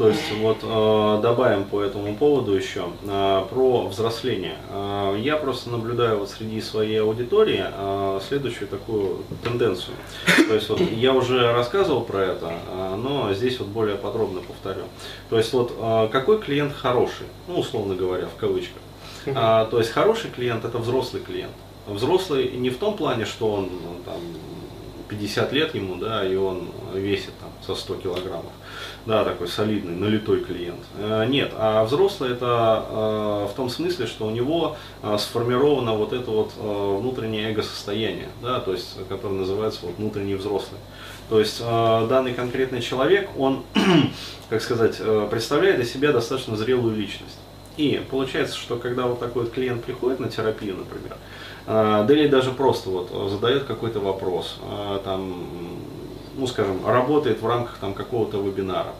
То есть вот э, добавим по этому поводу еще э, про взросление. Э, я просто наблюдаю вот среди своей аудитории э, следующую такую тенденцию. То есть вот я уже рассказывал про это, э, но здесь вот более подробно повторю. То есть вот э, какой клиент хороший, ну условно говоря, в кавычках. А, то есть хороший клиент это взрослый клиент. Взрослый не в том плане, что он ну, там 50 лет ему, да, и он весит там со 100 килограммов. Да, такой солидный, налитой клиент. Э, нет, а взрослый это э, в том смысле, что у него э, сформировано вот это вот внутреннее эго-состояние, да, то есть, которое называется вот внутренний взрослый. То есть данный конкретный человек, он, как сказать, представляет из себя достаточно зрелую личность. И получается, что когда вот такой вот клиент приходит на терапию, например, да или даже просто вот задает какой-то вопрос, там, ну скажем, работает в рамках там какого-то вебинара.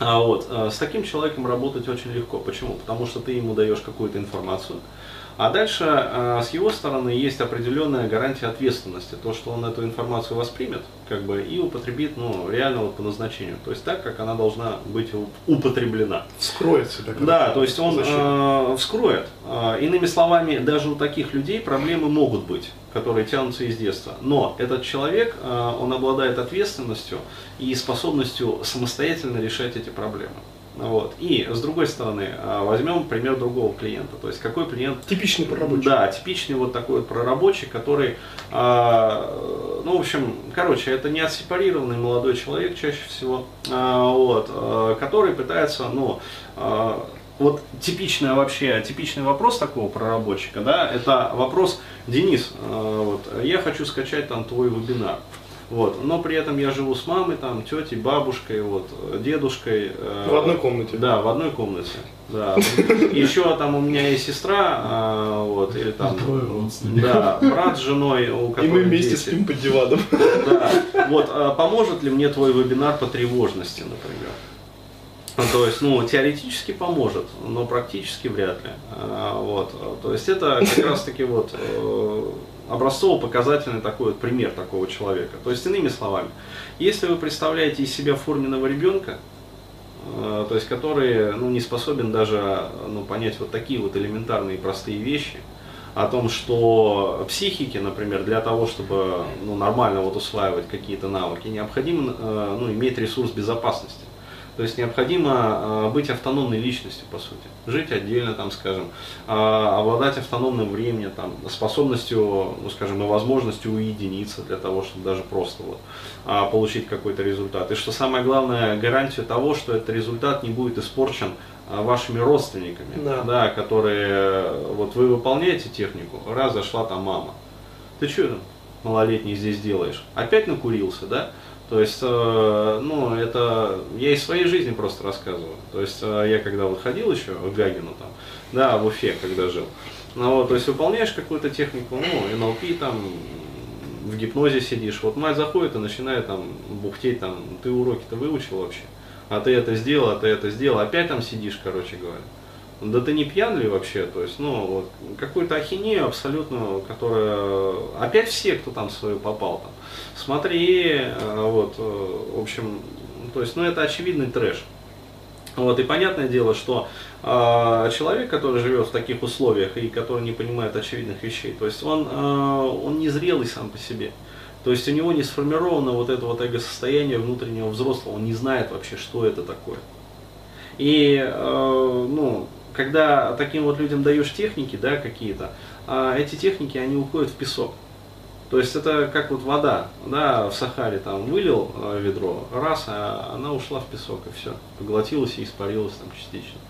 А вот, э, с таким человеком работать очень легко. Почему? Потому что ты ему даешь какую-то информацию, а дальше э, с его стороны есть определенная гарантия ответственности, то, что он эту информацию воспримет как бы, и употребит ну, реально вот по назначению, то есть так, как она должна быть употреблена. Вскроет себя. Да, то есть он э, вскроет. Иными словами, даже у таких людей проблемы могут быть которые тянутся из детства. Но этот человек, э, он обладает ответственностью и способностью самостоятельно решать эти проблемы. Вот. И с другой стороны, а, возьмем пример другого клиента. То есть какой клиент... Типичный прорабочий. Да, типичный вот такой вот прорабочий, который, а, ну, в общем, короче, это не отсепарированный молодой человек чаще всего, вот, который пытается, ну, вот типичный вообще, типичный вопрос такого проработчика, да, это вопрос, Денис, вот, я хочу скачать там твой вебинар. Вот. Но при этом я живу с мамой, там, тетей, бабушкой, вот, дедушкой. Э, в одной комнате. Да, в одной комнате. Да. Еще там у меня есть сестра, э, вот, или там, да, брат с женой, у которых И мы вместе дети. спим под диваном. Да. Вот, а поможет ли мне твой вебинар по тревожности, например? То есть, ну, теоретически поможет, но практически вряд ли. А, вот. То есть это как раз таки вот э, образцово-показательный такой вот пример такого человека. То есть, иными словами, если вы представляете из себя форменного ребенка, э, то есть, который ну, не способен даже ну, понять вот такие вот элементарные простые вещи, о том, что психике, например, для того, чтобы ну, нормально вот усваивать какие-то навыки, необходимо э, ну, иметь ресурс безопасности. То есть необходимо а, быть автономной личностью, по сути. Жить отдельно, там, скажем, а, обладать автономным временем, там, способностью, ну, скажем, и возможностью уединиться для того, чтобы даже просто вот, а, получить какой-то результат. И что самое главное, гарантию того, что этот результат не будет испорчен вашими родственниками, да. Да, которые, вот вы выполняете технику, раз зашла там мама, ты что малолетний здесь делаешь? Опять накурился, да? То есть, э, ну, это я из своей жизни просто рассказываю. То есть, э, я когда вот ходил еще в Гагину там, да, в Уфе, когда жил, ну, вот, то есть, выполняешь какую-то технику, ну, НЛП там, в гипнозе сидишь, вот мать заходит и начинает там бухтеть, там, ты уроки-то выучил вообще, а ты это сделал, а ты это сделал, опять там сидишь, короче говоря. Да ты не пьян ли вообще? То есть, ну, вот, какую-то ахинею абсолютно, которая... Опять все, кто там свою попал там. Смотри, э, вот, э, в общем, то есть, ну, это очевидный трэш. Вот, и понятное дело, что э, человек, который живет в таких условиях и который не понимает очевидных вещей, то есть он, э, он не зрелый сам по себе. То есть у него не сформировано вот это вот эго-состояние внутреннего взрослого, он не знает вообще, что это такое. И, э, ну, когда таким вот людям даешь техники, да, какие-то, а эти техники, они уходят в песок. То есть это как вот вода, да, в Сахаре там вылил э, ведро, раз, а она ушла в песок и все, поглотилась и испарилась там частично.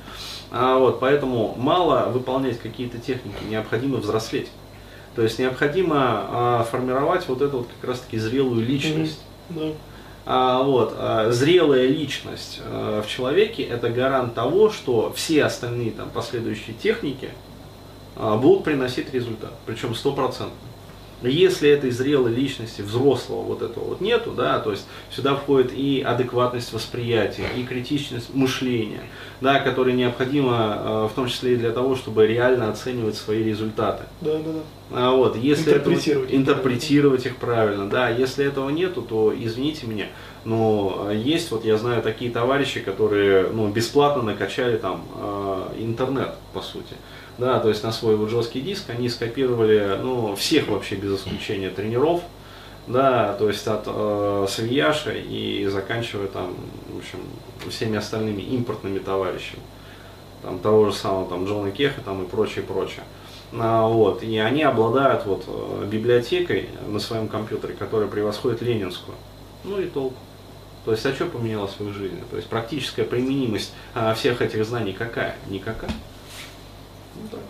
А вот, поэтому мало выполнять какие-то техники, необходимо взрослеть. То есть необходимо а, формировать вот эту вот как раз таки зрелую личность. Mm-hmm. Да. А, вот, а, зрелая личность а, в человеке это гарант того, что все остальные там, последующие техники будут приносить результат, причем стопроцентно. Если этой зрелой личности, взрослого вот этого вот нету, да, то есть сюда входит и адекватность восприятия, и критичность мышления, да, которая необходима в том числе и для того, чтобы реально оценивать свои результаты. Да, да, да. А вот, если интерпретировать, этого, интерпретировать. их правильно, да, если этого нету, то извините меня, но э, есть, вот я знаю такие товарищи, которые ну, бесплатно накачали там э, интернет, по сути. Да, то есть на свой вот жесткий диск они скопировали ну, всех вообще без исключения тренеров, да, то есть от э, Савияша и заканчивая там, в общем, всеми остальными импортными товарищами, там того же самого там Джона Кеха там и прочее, прочее. А, вот, и они обладают вот э, библиотекой на своем компьютере, которая превосходит ленинскую. Ну и толку. То есть, а что поменялось в их жизни? То есть, практическая применимость а, всех этих знаний какая? Никакая. Ну так.